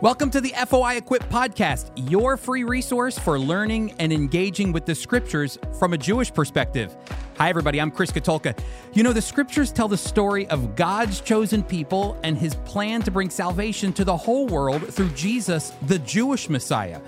Welcome to the FOI Equip podcast, your free resource for learning and engaging with the scriptures from a Jewish perspective. Hi, everybody, I'm Chris Katulka. You know, the scriptures tell the story of God's chosen people and his plan to bring salvation to the whole world through Jesus, the Jewish Messiah.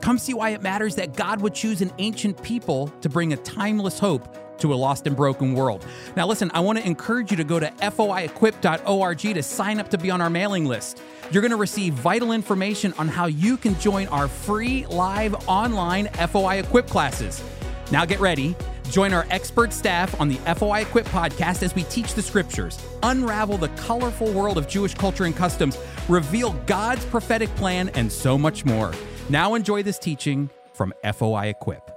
Come see why it matters that God would choose an ancient people to bring a timeless hope to a lost and broken world. Now, listen, I want to encourage you to go to foiequip.org to sign up to be on our mailing list. You're going to receive vital information on how you can join our free live online FOI Equip classes. Now, get ready. Join our expert staff on the FOI Equip podcast as we teach the scriptures, unravel the colorful world of Jewish culture and customs, reveal God's prophetic plan, and so much more. Now, enjoy this teaching from FOI Equip.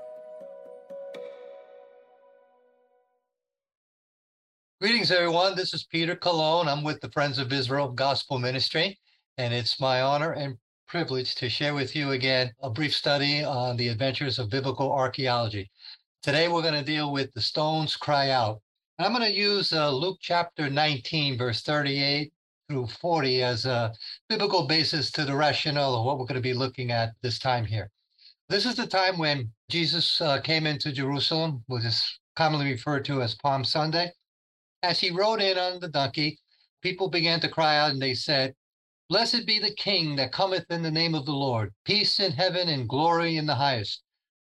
Greetings, everyone. This is Peter Colon. I'm with the Friends of Israel Gospel Ministry, and it's my honor and privilege to share with you again a brief study on the adventures of biblical archaeology. Today, we're going to deal with the stones cry out. I'm going to use uh, Luke chapter 19, verse 38 through 40 as a biblical basis to the rationale of what we're going to be looking at this time here. This is the time when Jesus uh, came into Jerusalem, which is commonly referred to as Palm Sunday. As he rode in on the donkey, people began to cry out and they said, Blessed be the King that cometh in the name of the Lord, peace in heaven and glory in the highest.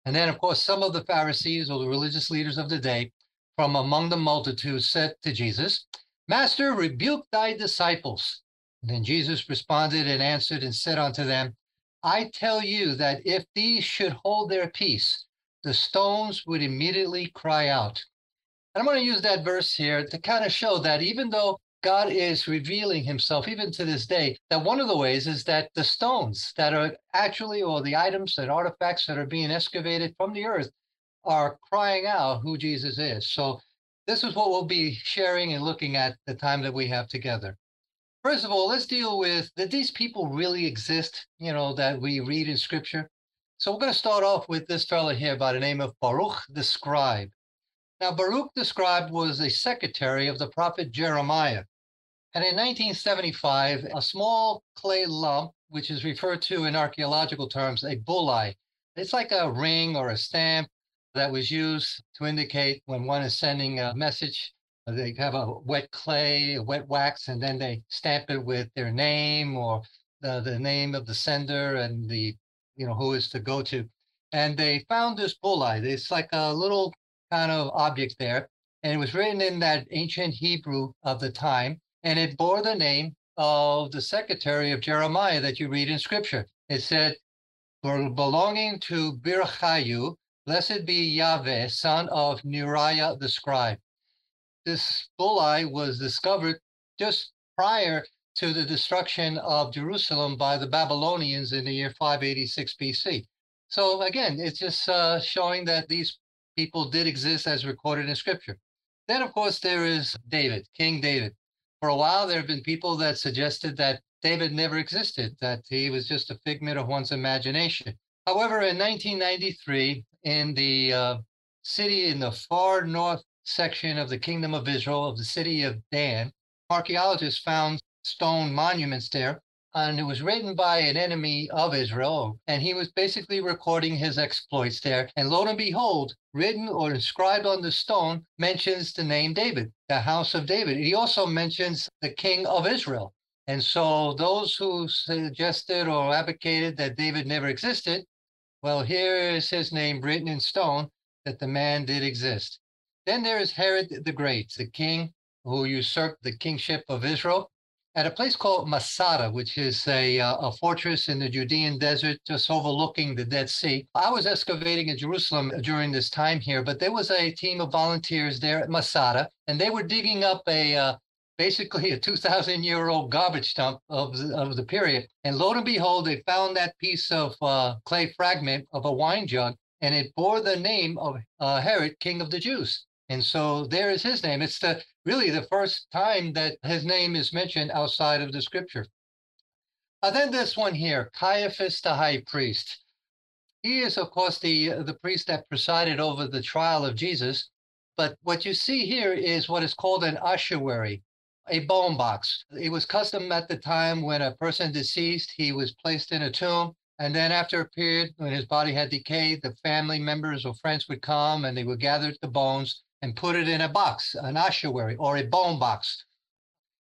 And then, of course, some of the Pharisees or the religious leaders of the day from among the multitude said to Jesus, Master, rebuke thy disciples. And then Jesus responded and answered and said unto them, I tell you that if these should hold their peace, the stones would immediately cry out. And I'm going to use that verse here to kind of show that even though God is revealing himself, even to this day, that one of the ways is that the stones that are actually, or the items and artifacts that are being excavated from the earth are crying out who Jesus is. So this is what we'll be sharing and looking at the time that we have together. First of all, let's deal with did these people really exist, you know, that we read in scripture? So we're going to start off with this fellow here by the name of Baruch the scribe. Now, Baruch the scribe was a secretary of the prophet Jeremiah. And in 1975, a small clay lump, which is referred to in archaeological terms, a bullae, it's like a ring or a stamp that was used to indicate when one is sending a message. Uh, they have a wet clay, a wet wax, and then they stamp it with their name or the, the name of the sender and the, you know, who is to go to. And they found this bullae. It's like a little kind of object there. And it was written in that ancient Hebrew of the time. And it bore the name of the secretary of Jeremiah that you read in scripture. It said, belonging to Birchayu, blessed be Yahweh, son of Neriah the scribe. This bullae was discovered just prior to the destruction of Jerusalem by the Babylonians in the year 586 BC. So again, it's just uh, showing that these people did exist as recorded in scripture. Then, of course, there is David, King David. For a while, there have been people that suggested that David never existed, that he was just a figment of one's imagination. However, in 1993, in the uh, city in the far north section of the Kingdom of Israel, of the city of Dan, archaeologists found stone monuments there and it was written by an enemy of Israel. And he was basically recording his exploits there. And lo and behold, written or inscribed on the stone mentions the name David, the house of David. He also mentions the king of Israel. And so those who suggested or advocated that David never existed, well, here is his name written in stone that the man did exist. Then there is Herod the Great, the king who usurped the kingship of Israel at a place called Masada, which is a, uh, a fortress in the Judean desert just overlooking the Dead Sea. I was excavating in Jerusalem during this time here, but there was a team of volunteers there at Masada, and they were digging up a uh, basically a 2,000 year old garbage dump of the, of the period. And lo and behold, they found that piece of uh, clay fragment of a wine jug, and it bore the name of uh, Herod, king of the Jews. And so there is his name. It's the really the first time that his name is mentioned outside of the scripture. Uh, then this one here, Caiaphas the high priest. He is, of course, the, the priest that presided over the trial of Jesus. But what you see here is what is called an ossuary. a bone box. It was custom at the time when a person deceased, he was placed in a tomb. And then after a period when his body had decayed, the family members or friends would come and they would gather the bones and put it in a box, an ossuary or a bone box.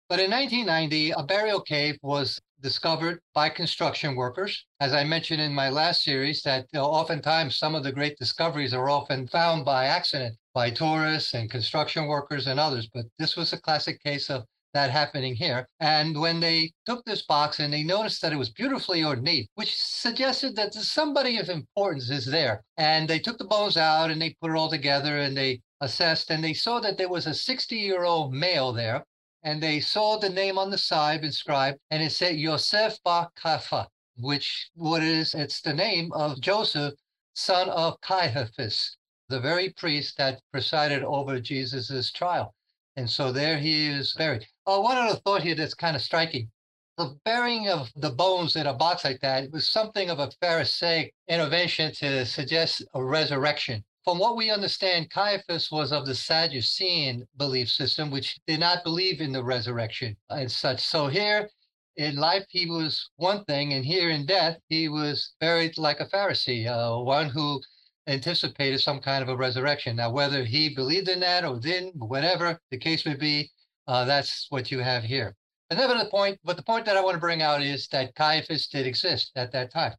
But in 1990, a burial cave was discovered by construction workers. As I mentioned in my last series, that you know, oftentimes some of the great discoveries are often found by accident by tourists and construction workers and others. But this was a classic case of that happening here. And when they took this box and they noticed that it was beautifully ornate, which suggested that somebody of importance is there. And they took the bones out and they put it all together and they assessed and they saw that there was a 60 year old male there and they saw the name on the side inscribed, and it said Yosef Bar Kafa, which what is it's the name of Joseph, son of Caiaphas, the very priest that presided over Jesus's trial. And so there he is buried. Oh, one other thought here that's kind of striking. The burying of the bones in a box like that was something of a Pharisaic intervention to suggest a resurrection from what we understand, Caiaphas was of the Sadducean belief system, which did not believe in the resurrection and such. So here in life, he was one thing, and here in death, he was buried like a Pharisee, uh, one who anticipated some kind of a resurrection. Now, whether he believed in that or didn't, whatever the case may be, uh, that's what you have here. But never the point, but the point that I want to bring out is that Caiaphas did exist at that time.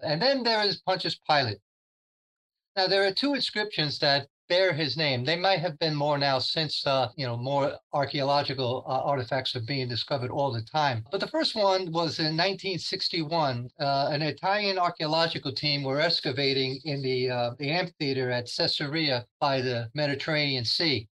And then there is Pontius Pilate. Now, there are two inscriptions that bear his name. They might have been more now since, uh, you know, more archaeological uh, artifacts are being discovered all the time. But the first one was in 1961. Uh, an Italian archaeological team were excavating in the, uh, the amphitheater at Caesarea by the Mediterranean Sea.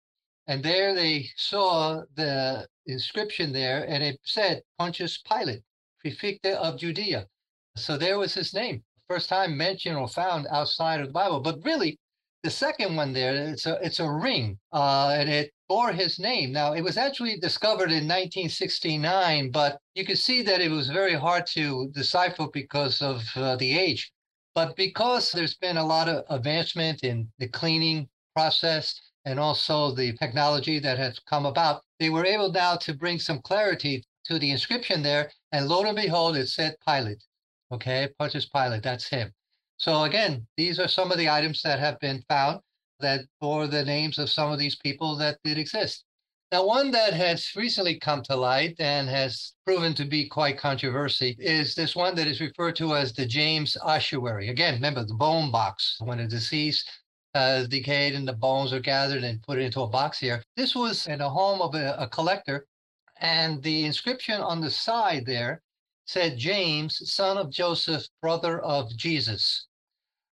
And there they saw the inscription there, and it said Pontius Pilate, prefecture of Judea. So there was his name first time mentioned or found outside of the Bible. But really, the second one there, it's a it's a ring, uh, and it bore his name. Now, it was actually discovered in 1969, but you can see that it was very hard to decipher because of uh, the age. But because there's been a lot of advancement in the cleaning process and also the technology that has come about, they were able now to bring some clarity to the inscription there. And lo and behold, it said Pilate. Okay, Pontius Pilate, that's him. So again, these are some of the items that have been found that bore the names of some of these people that did exist. Now, one that has recently come to light and has proven to be quite controversial is this one that is referred to as the James ossuary. Again, remember the bone box. When a deceased Uh, has decayed and the bones are gathered and put into a box here. This was in a home of a, a collector, and the inscription on the side there said James, son of Joseph, brother of Jesus.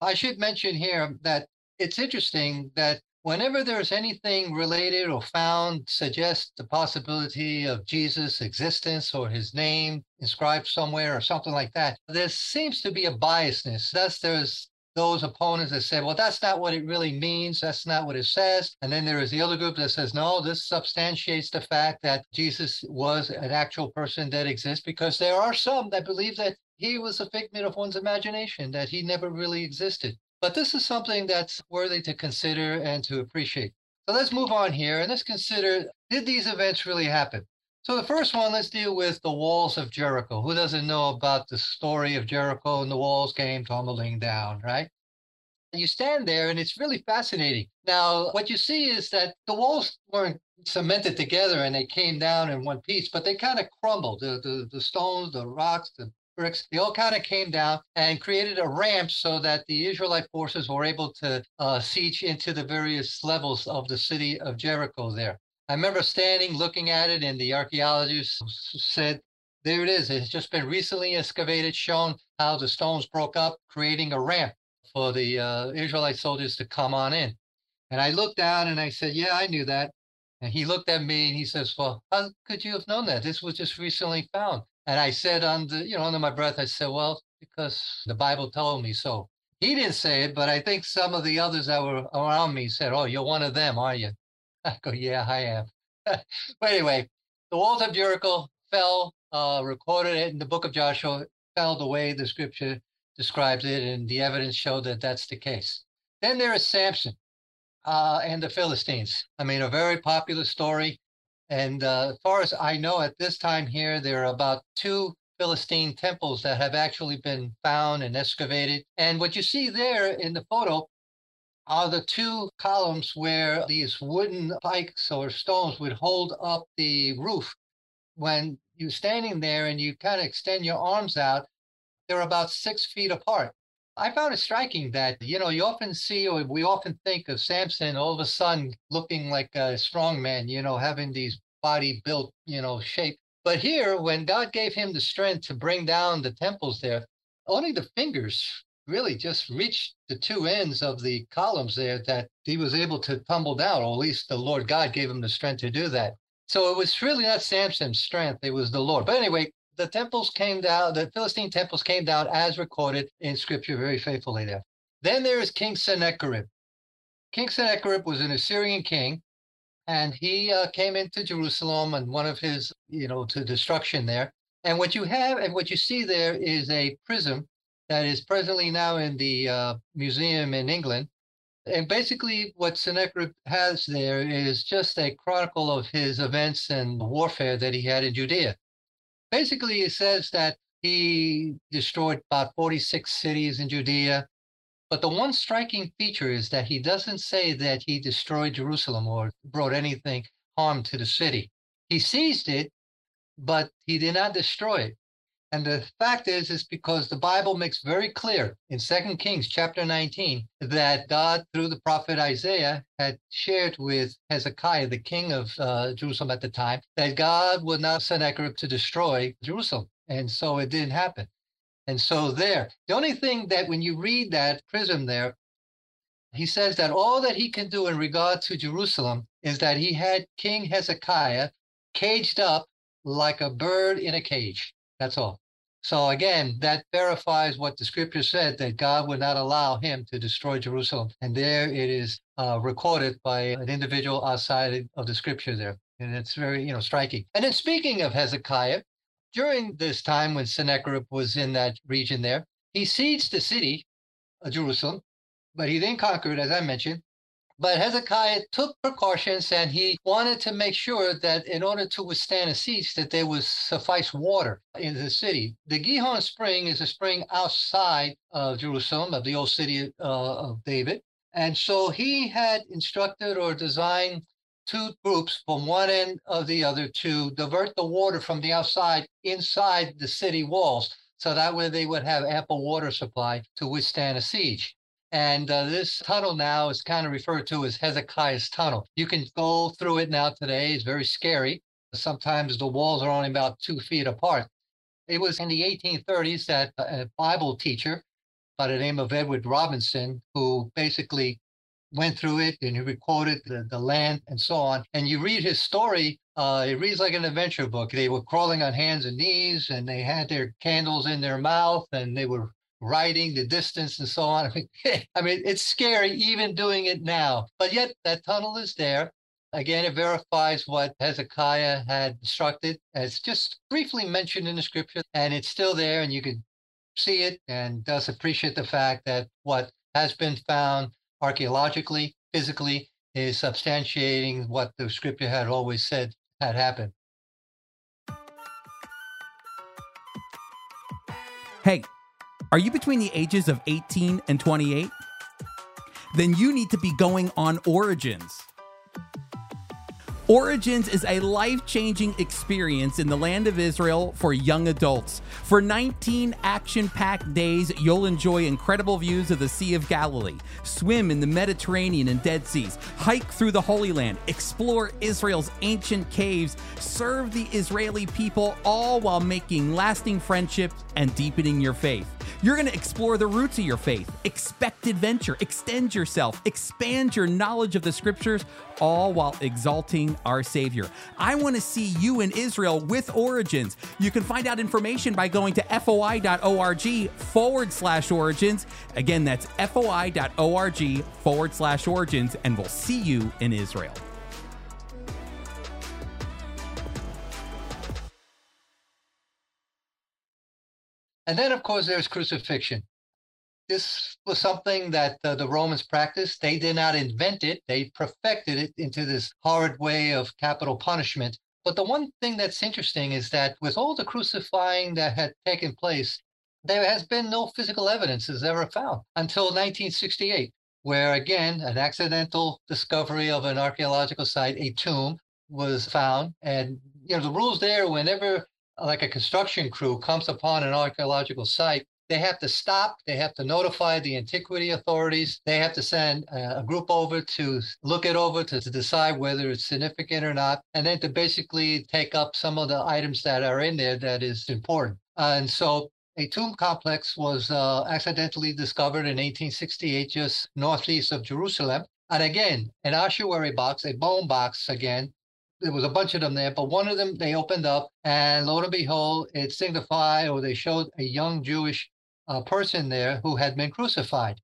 I should mention here that it's interesting that whenever there's anything related or found suggests the possibility of Jesus' existence or his name inscribed somewhere or something like that, there seems to be a biasness. Thus, there's those opponents that say, well, that's not what it really means. That's not what it says. And then there is the other group that says, no, this substantiates the fact that Jesus was an actual person that exists because there are some that believe that he was a figment of one's imagination, that he never really existed. But this is something that's worthy to consider and to appreciate. So let's move on here and let's consider did these events really happen? So the first one, let's deal with the walls of Jericho. Who doesn't know about the story of Jericho and the walls came tumbling down, right? You stand there and it's really fascinating. Now, what you see is that the walls weren't cemented together and they came down in one piece, but they kind of crumbled. The, the, the stones, the rocks, the bricks, they all kind of came down and created a ramp so that the Israelite forces were able to uh, siege into the various levels of the city of Jericho there. I remember standing looking at it, and the archaeologist said, There it is. It's just been recently excavated, shown how the stones broke up, creating a ramp for the uh, Israelite soldiers to come on in. And I looked down and I said, Yeah, I knew that. And he looked at me and he says, Well, how could you have known that? This was just recently found. And I said, under, you know, under my breath, I said, Well, because the Bible told me so. He didn't say it, but I think some of the others that were around me said, Oh, you're one of them, are you? I go, yeah, I am. but anyway, the walls of Jericho fell, uh, recorded it in the book of Joshua, fell the way the scripture describes it, and the evidence showed that that's the case. Then there is Samson uh, and the Philistines. I mean, a very popular story. And uh, as far as I know, at this time here, there are about two Philistine temples that have actually been found and excavated. And what you see there in the photo are the two columns where these wooden pikes or stones would hold up the roof. When you're standing there and you kind of extend your arms out, they're about six feet apart. I found it striking that, you know, you often see or we often think of Samson all of a sudden looking like a strong man, you know, having these body built, you know, shape. But here, when God gave him the strength to bring down the temples there, only the fingers really just reached the two ends of the columns there that he was able to tumble down, or at least the Lord God gave him the strength to do that. So it was really not Samson's strength, it was the Lord. But anyway, the temples came down, the Philistine temples came down as recorded in scripture very faithfully there. Then there is King Sennacherib. King Sennacherib was an Assyrian king, and he uh, came into Jerusalem and one of his, you know, to destruction there. And what you have and what you see there is a prism that is presently now in the uh, museum in England. And basically, what Sennacherib has there is just a chronicle of his events and warfare that he had in Judea. Basically, it says that he destroyed about 46 cities in Judea. But the one striking feature is that he doesn't say that he destroyed Jerusalem or brought anything harm to the city. He seized it, but he did not destroy it. And the fact is, is because the Bible makes very clear in Second Kings chapter 19 that God, through the prophet Isaiah, had shared with Hezekiah, the king of uh, Jerusalem at the time, that God would not send Sennacherib to destroy Jerusalem. And so it didn't happen. And so there, the only thing that when you read that prism there, he says that all that he can do in regard to Jerusalem is that he had King Hezekiah caged up like a bird in a cage. That's all. So again, that verifies what the scripture said that God would not allow him to destroy Jerusalem. And there it is uh, recorded by an individual outside of the scripture there. And it's very, you know, striking. And then speaking of Hezekiah, during this time when Sennacherib was in that region there, he sieged the city of Jerusalem, but he then conquered, as I mentioned, but Hezekiah took precautions and he wanted to make sure that in order to withstand a siege, that there was suffice water in the city. The Gihon Spring is a spring outside of Jerusalem, of the old city uh, of David. And so he had instructed or designed two groups from one end of the other to divert the water from the outside inside the city walls. So that way they would have ample water supply to withstand a siege. And uh, this tunnel now is kind of referred to as Hezekiah's Tunnel. You can go through it now today. It's very scary. Sometimes the walls are only about two feet apart. It was in the 1830s that a Bible teacher by the name of Edward Robinson, who basically went through it and he recorded the, the land and so on. And you read his story, uh, it reads like an adventure book. They were crawling on hands and knees and they had their candles in their mouth and they were writing the distance and so on. I mean, it's scary even doing it now, but yet that tunnel is there. Again, it verifies what Hezekiah had instructed. It's just briefly mentioned in the scripture, and it's still there, and you can see it and does appreciate the fact that what has been found archaeologically, physically, is substantiating what the scripture had always said had happened. Hey, are you between the ages of 18 and 28? Then you need to be going on Origins. Origins is a life changing experience in the land of Israel for young adults. For 19 action packed days, you'll enjoy incredible views of the Sea of Galilee, swim in the Mediterranean and Dead Seas, hike through the Holy Land, explore Israel's ancient caves, serve the Israeli people, all while making lasting friendships and deepening your faith. You're going to explore the roots of your faith, expect adventure, extend yourself, expand your knowledge of the scriptures, all while exalting our Savior. I want to see you in Israel with Origins. You can find out information by going to foi.org forward slash origins. Again, that's foi.org forward slash origins, and we'll see you in Israel. And then, of course, there's crucifixion. this was something that uh, the Romans practiced. They did not invent it, they perfected it into this horrid way of capital punishment. But the one thing that's interesting is that with all the crucifying that had taken place, there has been no physical evidence is ever found until 1968, where again, an accidental discovery of an archaeological site, a tomb, was found. And you know, the rules there, whenever like a construction crew comes upon an archaeological site, they have to stop, they have to notify the antiquity authorities, they have to send a group over to look it over to, to decide whether it's significant or not, and then to basically take up some of the items that are in there that is important. And so a tomb complex was uh, accidentally discovered in 1868 just northeast of Jerusalem. And again, an ossuary box, a bone box again, there was a bunch of them there, but one of them they opened up, and lo and behold, it signified or they showed a young Jewish uh, person there who had been crucified.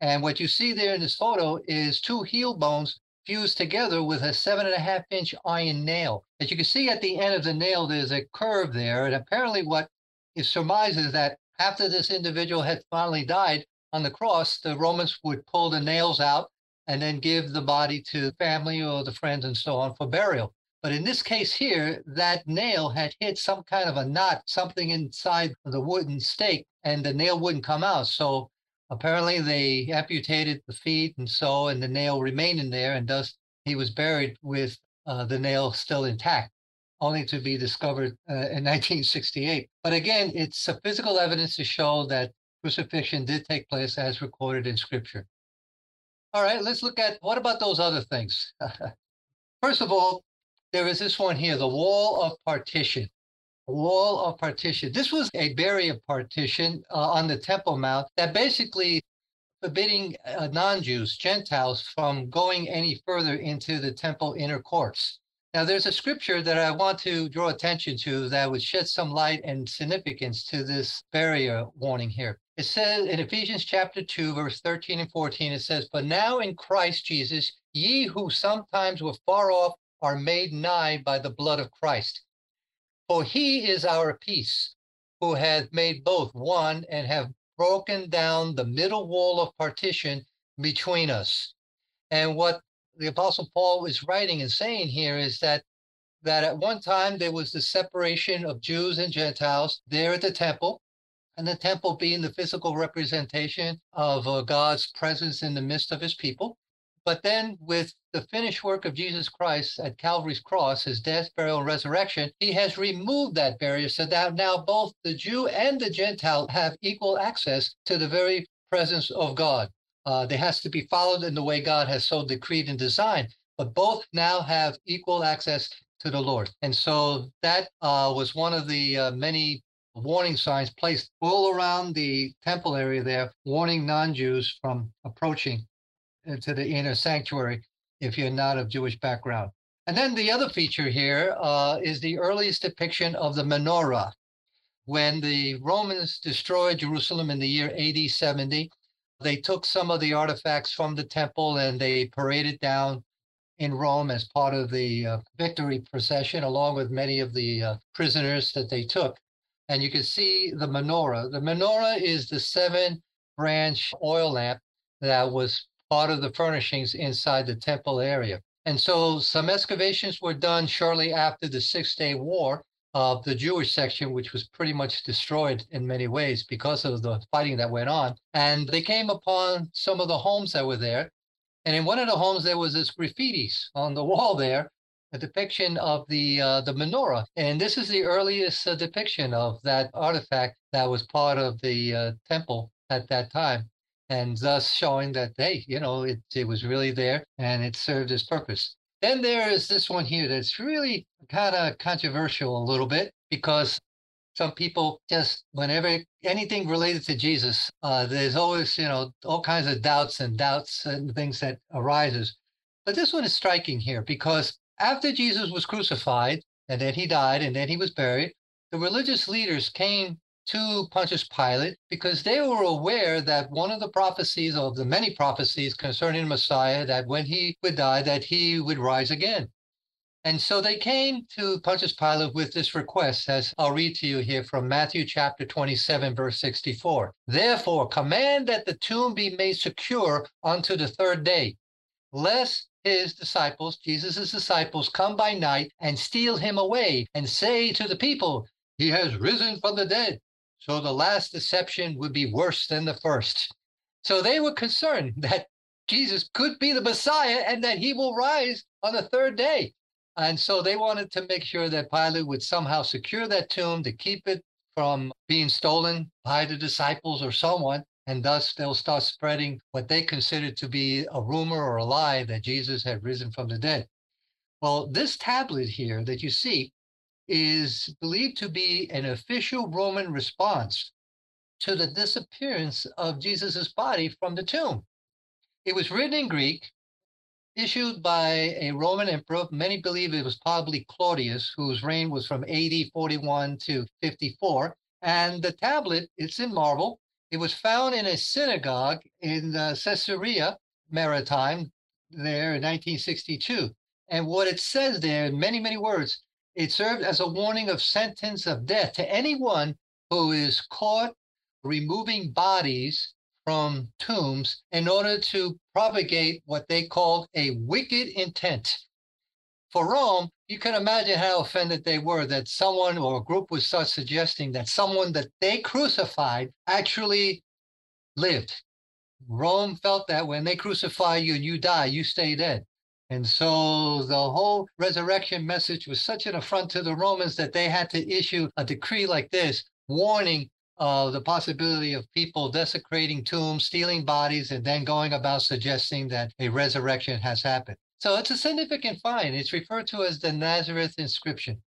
And what you see there in this photo is two heel bones fused together with a seven and a half inch iron nail. As you can see at the end of the nail, there's a curve there. And apparently, what is surmised is that after this individual had finally died on the cross, the Romans would pull the nails out and then give the body to family or the friends and so on for burial. But in this case here, that nail had hit some kind of a knot, something inside the wooden stake, and the nail wouldn't come out. So apparently they amputated the feet and so, and the nail remained in there, and thus he was buried with uh, the nail still intact, only to be discovered uh, in 1968. But again, it's a physical evidence to show that crucifixion did take place as recorded in scripture. All right, let's look at what about those other things? First of all, there is this one here, the wall of partition. Wall of partition. This was a barrier partition uh, on the Temple Mount that basically forbidding uh, non-Jews, Gentiles, from going any further into the temple inner courts. Now, there's a scripture that I want to draw attention to that would shed some light and significance to this barrier warning here. It says in Ephesians chapter 2, verse 13 and 14, it says, But now in Christ Jesus, ye who sometimes were far off are made nigh by the blood of Christ. For he is our peace, who hath made both one and have broken down the middle wall of partition between us. And what the Apostle Paul is writing and saying here is that that at one time there was the separation of Jews and Gentiles there at the temple and the temple being the physical representation of uh, God's presence in the midst of his people. But then, with the finished work of Jesus Christ at Calvary's cross, his death, burial, and resurrection, he has removed that barrier so that now both the Jew and the Gentile have equal access to the very presence of God. Uh, there has to be followed in the way God has so decreed and designed, but both now have equal access to the Lord. And so that uh, was one of the uh, many warning signs placed all around the temple area there, warning non Jews from approaching to the inner sanctuary if you're not of Jewish background. And then the other feature here uh, is the earliest depiction of the menorah. When the Romans destroyed Jerusalem in the year AD 70, they took some of the artifacts from the temple and they paraded down in Rome as part of the uh, victory procession, along with many of the uh, prisoners that they took and you can see the menorah. The menorah is the seven branch oil lamp that was part of the furnishings inside the temple area. And so some excavations were done shortly after the Six Day War of the Jewish section, which was pretty much destroyed in many ways because of the fighting that went on. And they came upon some of the homes that were there. And in one of the homes, there was this graffitis on the wall there a depiction of the uh, the menorah, and this is the earliest uh, depiction of that artifact that was part of the uh, temple at that time, and thus showing that hey, you know, it it was really there and it served its purpose. Then there is this one here that's really kind of controversial a little bit because some people just whenever anything related to Jesus, uh, there's always you know all kinds of doubts and doubts and things that arises. But this one is striking here because after Jesus was crucified, and then he died, and then he was buried, the religious leaders came to Pontius Pilate because they were aware that one of the prophecies of the many prophecies concerning Messiah that when he would die that he would rise again. And so they came to Pontius Pilate with this request, as I'll read to you here from Matthew chapter 27, verse 64. Therefore, command that the tomb be made secure unto the third day, lest his disciples, Jesus' disciples, come by night and steal him away and say to the people, He has risen from the dead. So the last deception would be worse than the first. So they were concerned that Jesus could be the Messiah and that he will rise on the third day. And so they wanted to make sure that Pilate would somehow secure that tomb to keep it from being stolen by the disciples or someone. And thus they'll start spreading what they considered to be a rumor or a lie that Jesus had risen from the dead. Well, this tablet here that you see is believed to be an official Roman response to the disappearance of Jesus's body from the tomb. It was written in Greek issued by a Roman emperor. Many believe it was probably Claudius, whose reign was from AD 41 to 54. And the tablet, it's in marble. It was found in a synagogue in uh, Caesarea Maritime there in 1962. And what it says there, in many, many words, it served as a warning of sentence of death to anyone who is caught removing bodies from tombs in order to propagate what they called a wicked intent. For Rome, you can imagine how offended they were that someone or a group would start suggesting that someone that they crucified actually lived. Rome felt that when they crucify you and you die, you stay dead. And so the whole resurrection message was such an affront to the Romans that they had to issue a decree like this, warning of the possibility of people desecrating tombs, stealing bodies, and then going about suggesting that a resurrection has happened. So it's a significant find. It's referred to as the Nazareth inscription.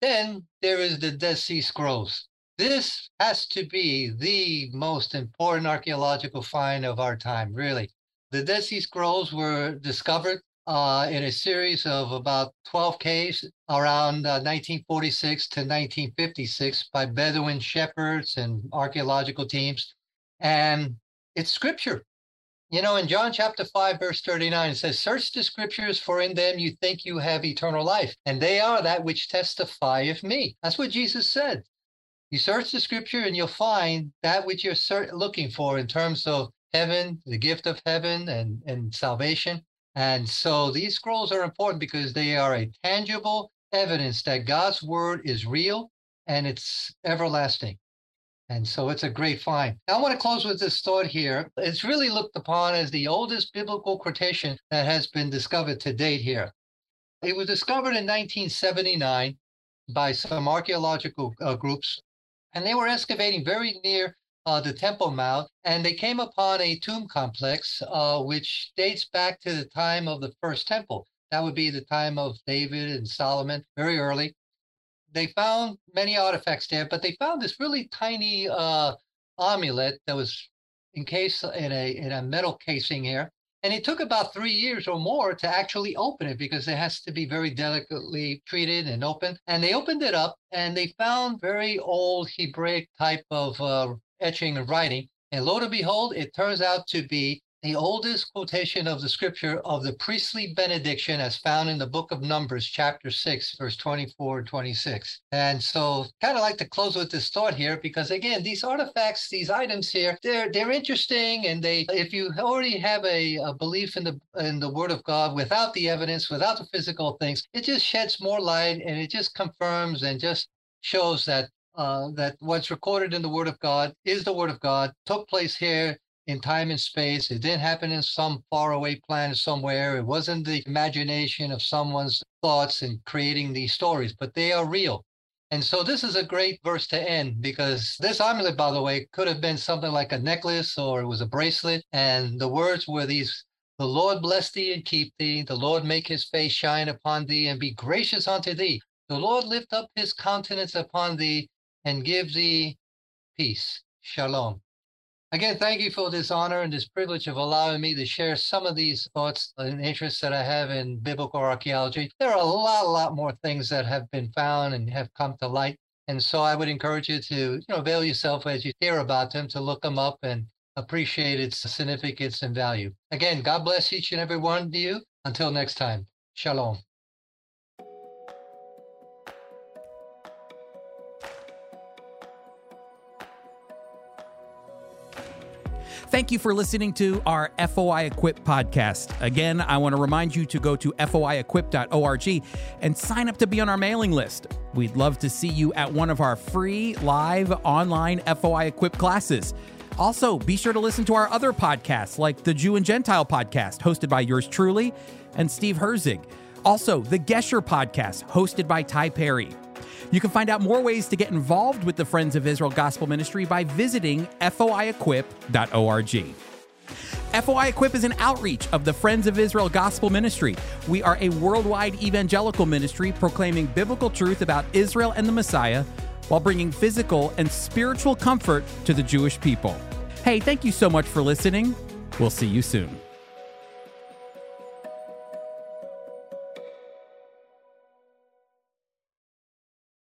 Then there is the Dead Sea Scrolls. This has to be the most important archaeological find of our time, really. The Dead Sea Scrolls were discovered uh, in a series of about 12 caves around uh, 1946 to 1956 by Bedouin shepherds and archaeological teams. And it's scripture. You know, in John chapter 5, verse 39, it says, Search the scriptures, for in them you think you have eternal life, and they are that which testify of me. That's what Jesus said. You search the scripture and you'll find that which you're looking for in terms of heaven, the gift of heaven, and, and salvation. And so these scrolls are important because they are a tangible evidence that God's word is real and it's everlasting. And so it's a great find. I want to close with this thought here. It's really looked upon as the oldest biblical quotation that has been discovered to date here. It was discovered in 1979 by some archaeological uh, groups, and they were excavating very near uh, the Temple Mount, and they came upon a tomb complex uh, which dates back to the time of the first temple. That would be the time of David and Solomon, very early. They found many artifacts there, but they found this really tiny uh, amulet that was encased in a in a metal casing here. And it took about three years or more to actually open it because it has to be very delicately treated and opened. And they opened it up and they found very old Hebraic type of uh, etching and writing. And lo and behold, it turns out to be the oldest quotation of the scripture of the priestly benediction as found in the book of Numbers, chapter 6, verse 24 and 26. And so kind of like to close with this thought here, because again, these artifacts, these items here, they're they're interesting. And they if you already have a, a belief in the in the word of God without the evidence, without the physical things, it just sheds more light and it just confirms and just shows that uh, that what's recorded in the Word of God is the Word of God, took place here in time and space. It didn't happen in some faraway planet somewhere. It wasn't the imagination of someone's thoughts in creating these stories, but they are real. And so this is a great verse to end because this amulet, by the way, could have been something like a necklace or it was a bracelet. And the words were these The Lord bless thee and keep thee. The Lord make his face shine upon thee and be gracious unto thee. The Lord lift up his countenance upon thee and give thee peace. Shalom. Again, thank you for this honor and this privilege of allowing me to share some of these thoughts and interests that I have in biblical archaeology. There are a lot, a lot more things that have been found and have come to light. And so I would encourage you to, you know, avail yourself as you hear about them to look them up and appreciate its significance and value. Again, God bless each and every one of you. Until next time, shalom. Thank you for listening to our FOI Equip podcast. Again, I want to remind you to go to foiequip.org and sign up to be on our mailing list. We'd love to see you at one of our free live online FOI Equip classes. Also, be sure to listen to our other podcasts like the Jew and Gentile podcast, hosted by yours truly and Steve Herzig. Also, the Gesher podcast, hosted by Ty Perry. You can find out more ways to get involved with the Friends of Israel Gospel Ministry by visiting foiequip.org. FOI Equip is an outreach of the Friends of Israel Gospel Ministry. We are a worldwide evangelical ministry proclaiming biblical truth about Israel and the Messiah while bringing physical and spiritual comfort to the Jewish people. Hey, thank you so much for listening. We'll see you soon.